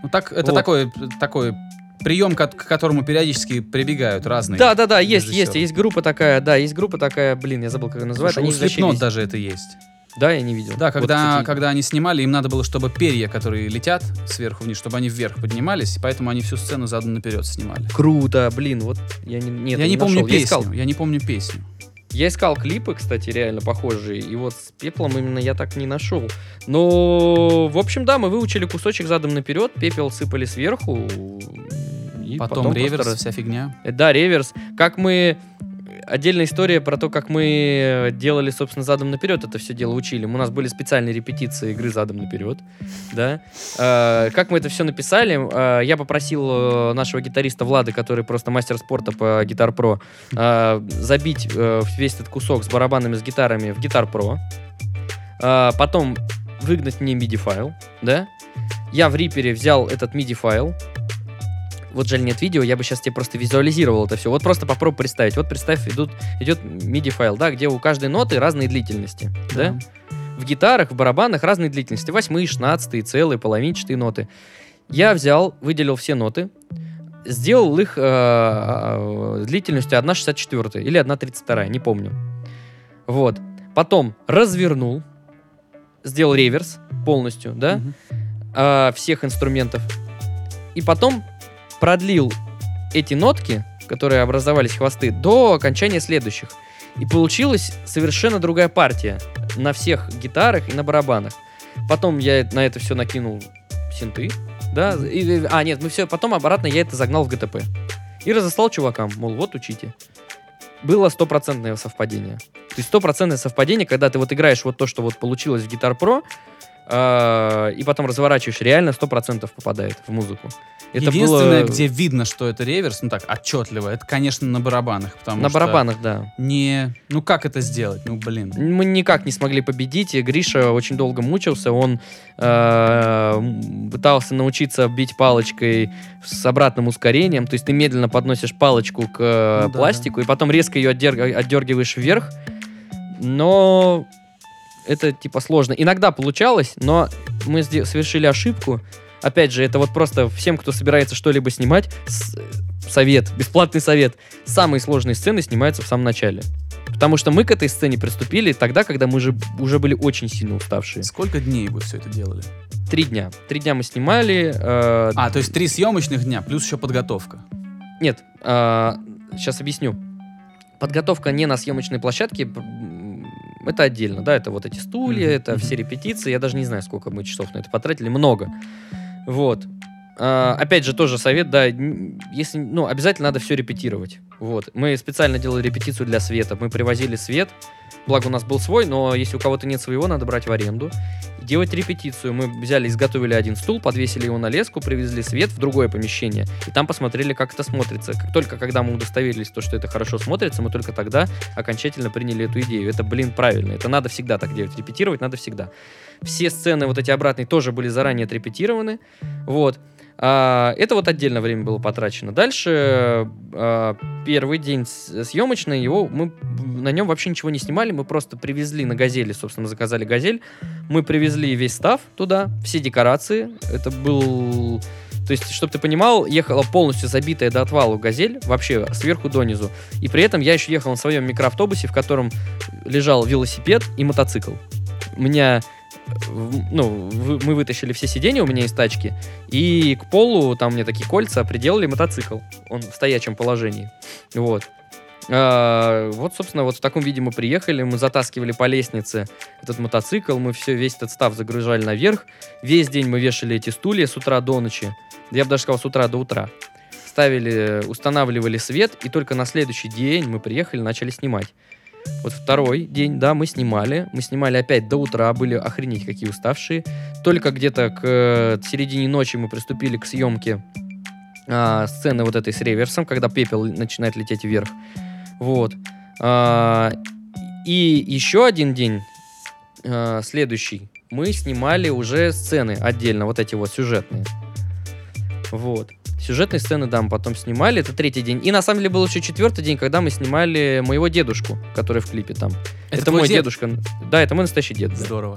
Ну так, это Вот. такой, такой прием, ко- к которому периодически прибегают разные. Да, да, да, есть, есть, режиссеры. есть группа такая, да, есть группа такая, блин, я забыл, как ее называют. Слушай, у они Slipknot весь- даже это есть. Да, я не видел. Да, Вот, когда, кстати, когда они снимали, им надо было, чтобы перья, которые летят сверху вниз, чтобы они вверх поднимались, и поэтому они всю сцену задом наперед снимали. Круто, блин, вот я не, нет, я не помню нашел. Я искал, песню. Я не помню песню. я искал клипы, кстати, реально похожие, и вот с пеплом именно я так не нашел. Но, в общем, да, мы выучили кусочек задом наперед, пепел сыпали сверху. И Потом, потом реверс, просто вся фигня. Э, Да, реверс. Как мы... отдельная история про то, как мы делали, собственно, задом наперед это все дело учили. У нас были специальные репетиции игры задом наперед, да. Э, как мы это все написали, э, я попросил э, нашего гитариста Влада, который просто мастер спорта по Guitar Pro, э, забить э, весь этот кусок с барабанами, с гитарами в Guitar Pro. Э, потом выгнать мне MIDI файл, да. Я в Reaper взял этот MIDI файл, вот жаль нет видео, я бы сейчас тебе просто визуализировал это все. Вот просто попробуй представить. Вот представь, идут, идет MIDI файл, да, где у каждой ноты разные длительности, да? В гитарах, в барабанах разные длительности. Восьмые, шестнадцатые, целые, половинчатые ноты. Я взял, выделил все ноты, сделал их э, э, длительностью 1,64 или 1,32, не помню. Вот. Потом развернул, сделал реверс полностью, да, Мгм. э, всех инструментов. И потом продлил эти нотки, которые образовались хвосты, до окончания следующих. И получилась совершенно другая партия на всех гитарах и на барабанах. Потом я на это все накинул синты, да, и- а, нет, мы все, потом обратно я это загнал в ГТП. И разослал чувакам, мол, вот учите. Было стопроцентное совпадение. То есть стопроцентное совпадение, когда ты вот играешь вот то, что вот получилось в Guitar Pro, а, и потом разворачиваешь, реально сто процентов попадает в музыку. Это Единственное, было где видно, что это реверс, ну так, отчетливо, это, конечно, на барабанах. Потому на что барабанах, да. Не... Ну как это сделать? Ну, блин. Мы никак не смогли победить, и Гриша очень долго мучился, он э, пытался научиться бить палочкой с обратным ускорением, то есть ты медленно подносишь палочку к э, Ну да, пластику, и потом резко ее отдерг- отдергиваешь вверх, но это типа сложно. Иногда получалось, но мы совершили ошибку. Опять же, это вот просто всем, кто собирается что-либо снимать, совет, бесплатный совет. Самые сложные сцены снимаются в самом начале. Потому что мы к этой сцене приступили тогда, когда мы же уже были очень сильно уставшие. Сколько дней вы все это делали? Три дня. Три дня мы снимали. э, А, то есть три съемочных дня, плюс еще подготовка. Нет, сейчас объясню. Подготовка не на съемочной площадке, это отдельно, да, это вот эти стулья, Мгм, это все репетиции, я даже не знаю, сколько мы часов на это потратили, много. Вот. А, опять же, тоже совет, да, если, ну, обязательно надо все репетировать. Вот. Мы специально делали репетицию для света, мы привозили свет, благо у нас был свой, но если у кого-то нет своего, надо брать в аренду. Делать репетицию. Мы взяли, изготовили один стул, подвесили его на леску, привезли свет в другое помещение, и там посмотрели, как это смотрится. Как только когда мы удостоверились, то, что это хорошо смотрится, мы только тогда окончательно приняли эту идею. Это, блин, правильно. Это надо всегда так делать. Репетировать надо всегда. Все сцены вот эти обратные тоже были заранее отрепетированы. Вот. А, это вот отдельно время было потрачено. Дальше а, первый день съемочный, его мы на нем вообще ничего не снимали, мы просто привезли на газели, собственно, заказали газель, мы привезли весь став туда, все декорации. Это был то есть, чтобы ты понимал, ехала полностью забитая до отвала газель, вообще сверху донизу. И при этом я еще ехал на своем микроавтобусе, в котором лежал велосипед и мотоцикл. У меня, ну, мы вытащили все сиденья у меня из тачки, и к полу, там мне такие кольца, приделали мотоцикл. Он в стоячем положении. Вот. А, вот, собственно, вот в таком виде мы приехали, мы затаскивали по лестнице этот мотоцикл, мы все, весь этот став загружали наверх. Весь день мы вешали эти стулья с утра до ночи. Я бы даже сказал, с утра до утра. Ставили, устанавливали свет, и только на следующий день мы приехали, начали снимать. Вот второй день, да, мы снимали. Мы снимали опять до утра, были охренеть какие уставшие. Только где-то к э, середине ночи мы приступили к съемке а, сцены вот этой с реверсом, когда пепел начинает лететь вверх. Вот. А, и еще один день, а, следующий, мы снимали уже сцены отдельно, вот эти вот сюжетные. Вот. Сюжетные сцены, да, мы потом снимали, это третий день. И на самом деле был еще четвертый день, когда мы снимали моего дедушку, который в клипе там. Это, твой мой дед? дедушка. Да, это мой настоящий дед. Здорово.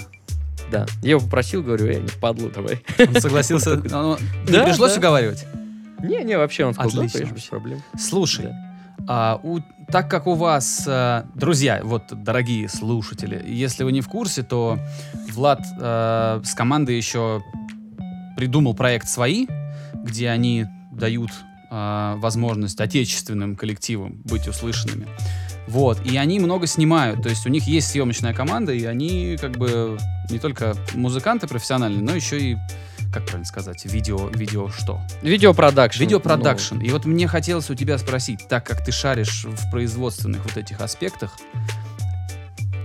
да. Я его попросил, говорю, эй, не впадлу, давай. Он согласился. Не пришлось уговаривать. Не-не, вообще он сказал, Отлично без проблем. Слушай, а, у- так как у вас, э, друзья, вот, дорогие слушатели, если вы не в курсе, то Влад э, с командой еще придумал проект «Свои», где они дают э, возможность отечественным коллективам быть услышанными. Вот, и они много снимают, то есть у них есть съемочная команда, и они как бы не только музыканты профессиональные, но еще и как правильно сказать, видео, видео что? Видеопродакшн. Видеопродакшн. И вот мне хотелось у тебя спросить, так как ты шаришь в производственных вот этих аспектах,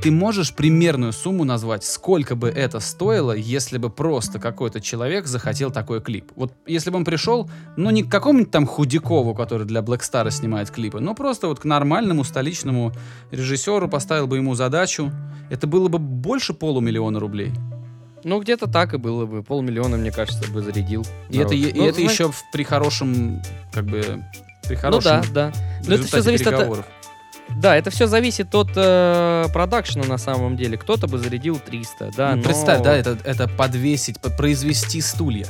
ты можешь примерную сумму назвать, сколько бы это стоило, если бы просто какой-то человек захотел такой клип? Вот если бы он пришел, ну не к какому-нибудь там Худякову, который для Black Star снимает клипы, но просто вот к нормальному столичному режиссеру поставил бы ему задачу, это было бы больше полумиллиона рублей. Ну, ну, где-то так и было бы. Полмиллиона, мне кажется, бы зарядил. И народ. это, и Ну, это знаешь, еще в- при хорошем, как бы, при Ну хорошем да, да. Но это все зависит от. Да, это все зависит от э, продакшена на самом деле. Кто-то бы зарядил 300, да. Ну, но- Представь, да, это, это подвесить, по- произвести стулья.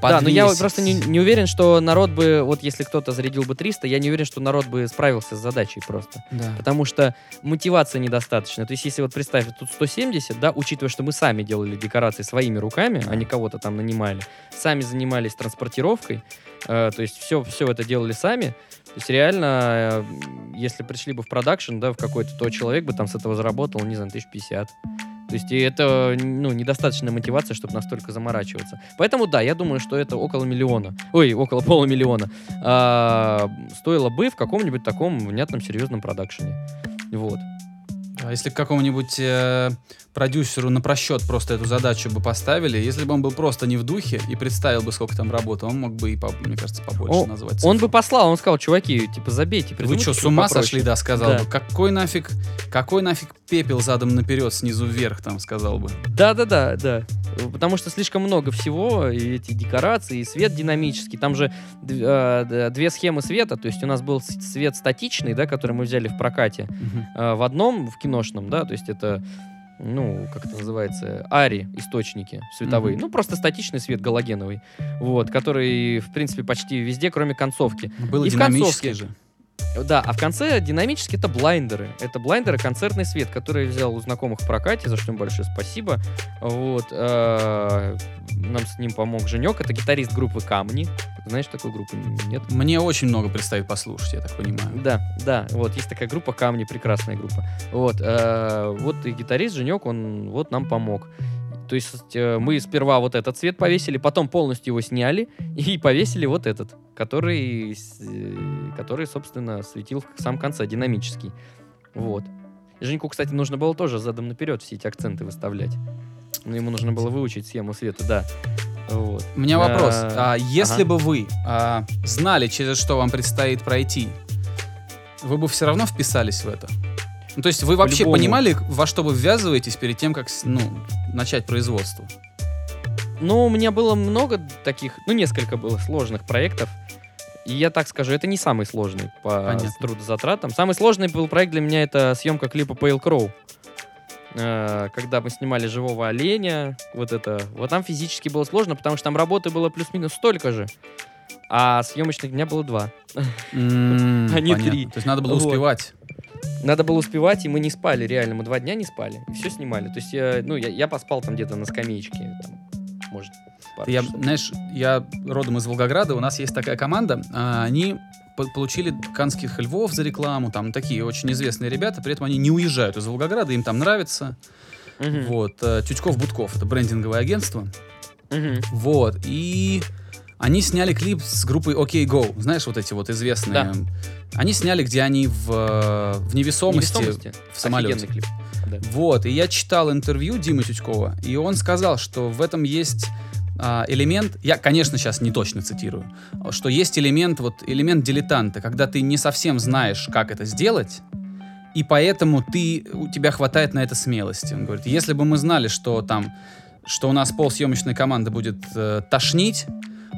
Да, но я Подвесить. просто не, не уверен, что народ бы, вот если кто-то зарядил бы 300, я не уверен, что народ бы справился с задачей просто. Да. Потому что мотивации недостаточно. То есть, если вот представь, тут 170, да, учитывая, что мы сами делали декорации своими руками, а не кого-то там нанимали, сами занимались транспортировкой, э, то есть все, все это делали сами. То есть реально, э, если пришли бы в продакшн, да, в какой-то, то человек бы там с этого заработал, не знаю, 1050. То есть и это, ну, недостаточная мотивация, чтобы настолько заморачиваться. Поэтому, да, я думаю, что это около миллиона, ой, около полумиллиона, а, стоило бы в каком-нибудь таком внятном, серьезном продакшене. Вот. А если какому-нибудь э, продюсеру на просчет просто эту задачу бы поставили, если бы он был просто не в духе и представил бы, сколько там работы, он мог бы и, по- мне кажется, побольше О, назвать. Он цифру. бы послал, он сказал, чуваки, типа, забейте, Вы что, с ума попроще». сошли, да, сказал Да. бы. Какой нафиг, какой нафиг пепел задом наперед, снизу вверх, там, сказал бы. Да-да-да, да. Потому что слишком много всего, и эти декорации, и свет динамический. Там же э, две схемы света, то есть у нас был свет статичный, да, который мы взяли в прокате, э, в одном, в киношном, да, то есть это, ну, как это называется, ари источники световые, ну, просто статичный свет галогеновый, вот, который, в принципе, почти везде, кроме концовки. Было И в концовке. же. Да, а в конце динамически это блайндеры. Это блайндеры, концертный свет, который я взял у знакомых в прокате, за что им большое спасибо. Вот. э, Нам с ним помог Женек, это гитарист группы Камни. Знаешь такую группу? Нет? Мне очень много предстоит послушать, я так понимаю. Да, да, вот есть такая группа Камни, прекрасная группа. Вот, э, вот и гитарист Женек, он вот нам помог. То есть э, мы сперва вот этот цвет повесили, потом полностью его сняли и повесили вот этот, который, э, который собственно, светил в самом конце, динамический. Вот. Женьку, кстати, нужно было тоже задом наперед все эти акценты выставлять. Но ему нужно было выучить схему света, да. Вот. У меня вопрос. А, А, если ага. бы вы а, знали, через что вам предстоит пройти, вы бы все равно вписались в это? Ну, то есть вы вообще По-любому. понимали, во что вы ввязываетесь перед тем, как ну, начать производство? Ну, у меня было много таких, ну, несколько было сложных проектов. И я так скажу, это не самый сложный по Понятно. трудозатратам. Самый сложный был проект для меня это съемка клипа Pale Crow. Э, Когда мы снимали живого оленя, вот это. Вот там физически было сложно, потому что там работы было плюс-минус столько же. А съемочных дня было два. М, А не понятно. три. То есть надо было успевать. Надо было успевать, и мы не спали, реально. Мы два дня не спали. И все снимали. То есть, я, ну, я, я поспал там где-то на скамеечке. Там, может, Я, часов. знаешь, я родом из Волгограда, у нас есть такая команда, а, они по- получили канских львов за рекламу, там такие очень известные ребята, при этом они не уезжают из Волгограда, им там нравится. Мгм. Вот, э, Тютьков-Будков, это брендинговое агентство. Мгм. Вот, и они сняли клип с группой OK Go. Знаешь, вот эти вот известные. Да. Они сняли, где они в, в невесомости, Невесомости. в самолете. Офигенный клип. Да. Вот, и я читал интервью Димы Тютькова, и он сказал, что в этом есть а, элемент, я, конечно, сейчас не точно цитирую, что есть элемент, вот элемент дилетанта, когда ты не совсем знаешь, как это сделать, и поэтому ты, у тебя хватает на это смелости. Он говорит, если бы мы знали, что там, что у нас пол съемочной команды будет э, тошнить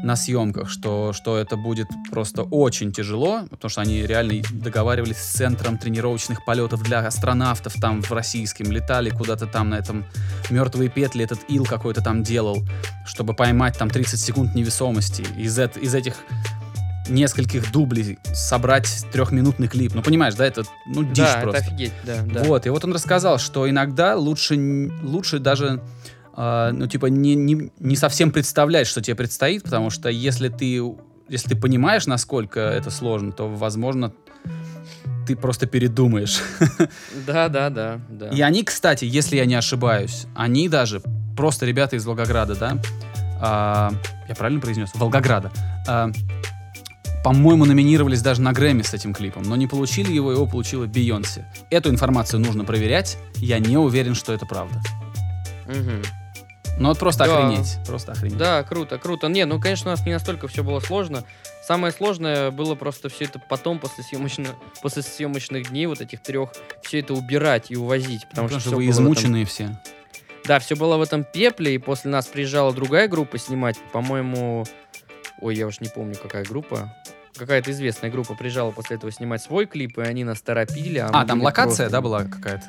на съемках, что, что это будет просто очень тяжело, потому что они реально договаривались с центром тренировочных полетов для астронавтов там в российском, летали куда-то там на этом мертвые петли, этот ил какой-то там делал, чтобы поймать там 30 секунд невесомости. Из, из этих нескольких дублей собрать трехминутный клип. Ну, понимаешь, да, это ну, дичь да, просто. это офигеть, да, да. Вот, и вот он рассказал, что иногда лучше, лучше даже, а, ну, типа, не, не, не совсем представлять, что тебе предстоит, потому что если ты, если ты понимаешь, насколько это сложно, то, возможно, ты просто передумаешь. Да, да, да, да. И они, кстати, если я не ошибаюсь, они даже, просто ребята из Волгограда, да, а, я правильно произнес? Волгограда. А, по-моему, номинировались даже на Грэмми с этим клипом, но не получили его, его получила Бейонсе. Эту информацию нужно проверять, я не уверен, что это правда. Мгм. Но вот просто Да. охренеть, просто охренеть. Да, круто, круто. Не, ну, конечно, у нас не настолько все было сложно. Самое сложное было просто все это потом, после, съемочно- после съемочных дней, вот этих трех, все это убирать и увозить. Потому, Потому что всё вы измученные все. Да, все было в этом пепле, и после нас приезжала другая группа снимать, по-моему... Ой, я уж не помню, какая группа. Какая-то известная группа приезжала после этого снимать свой клип, и они нас торопили. А, А, там локация, просто- да, была какая-то?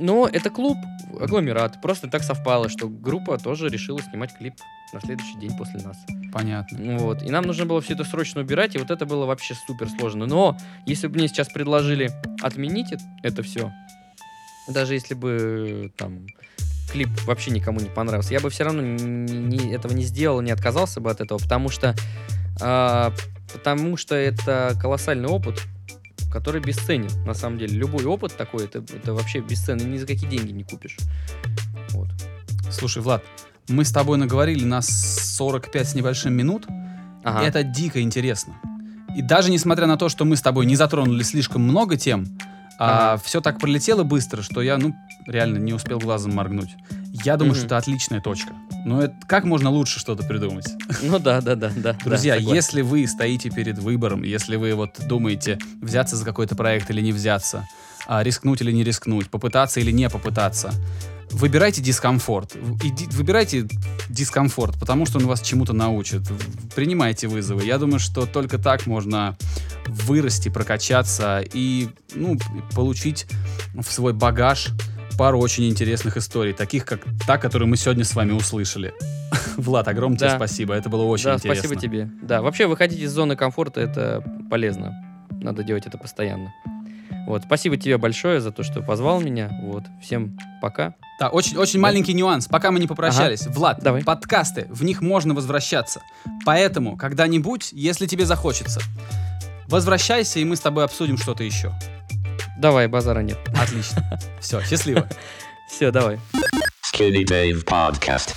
Ну, это клуб, агломерат. Просто так совпало, что группа тоже решила снимать клип на следующий день после нас. Понятно. Вот. И нам нужно было все это срочно убирать, и вот это было вообще супер сложно. Но если бы мне сейчас предложили отменить это, все, даже если бы там клип вообще никому не понравился, я бы все равно ни- ни- этого не сделал, не отказался бы от этого, потому что а, потому что это колоссальный опыт, который бесценен, на самом деле. Любой опыт такой, это, это вообще бесценный, ни за какие деньги не купишь. Вот. Слушай, Влад, мы с тобой наговорили на 45 с небольшим минут. Ага. Это дико интересно. И даже несмотря на то, что мы с тобой не затронули слишком много тем, а, Ага. все так пролетело быстро, что я, ну, реально не успел глазом моргнуть. Я думаю, Мгм. что это отличная точка. Но это, как можно лучше что-то придумать? Ну да, да, да, да. Друзья, да, если вы стоите перед выбором, если вы вот думаете, взяться за какой-то проект или не взяться, а, рискнуть или не рискнуть, попытаться или не попытаться, выбирайте дискомфорт. Иди- выбирайте дискомфорт, потому что он вас чему-то научит. Принимайте вызовы. Я думаю, что только так можно вырасти, прокачаться и ну, получить в свой багаж пару очень интересных историй, таких как та, которую мы сегодня с вами услышали. Влад, огромное тебе Да. спасибо, это было очень да, интересно. спасибо тебе. Да, вообще выходить из зоны комфорта это полезно. Надо делать это постоянно. Вот, спасибо тебе большое за то, что позвал меня. Вот, всем пока. Да, очень, очень маленький нюанс, пока мы не попрощались. Влад, Давай. подкасты, в них можно возвращаться. Поэтому, когда-нибудь, если тебе захочется, возвращайся, и мы с тобой обсудим что-то еще. Давай, базара нет. Отлично. Все, счастливо. Все, давай. Skinny Dave Podcast.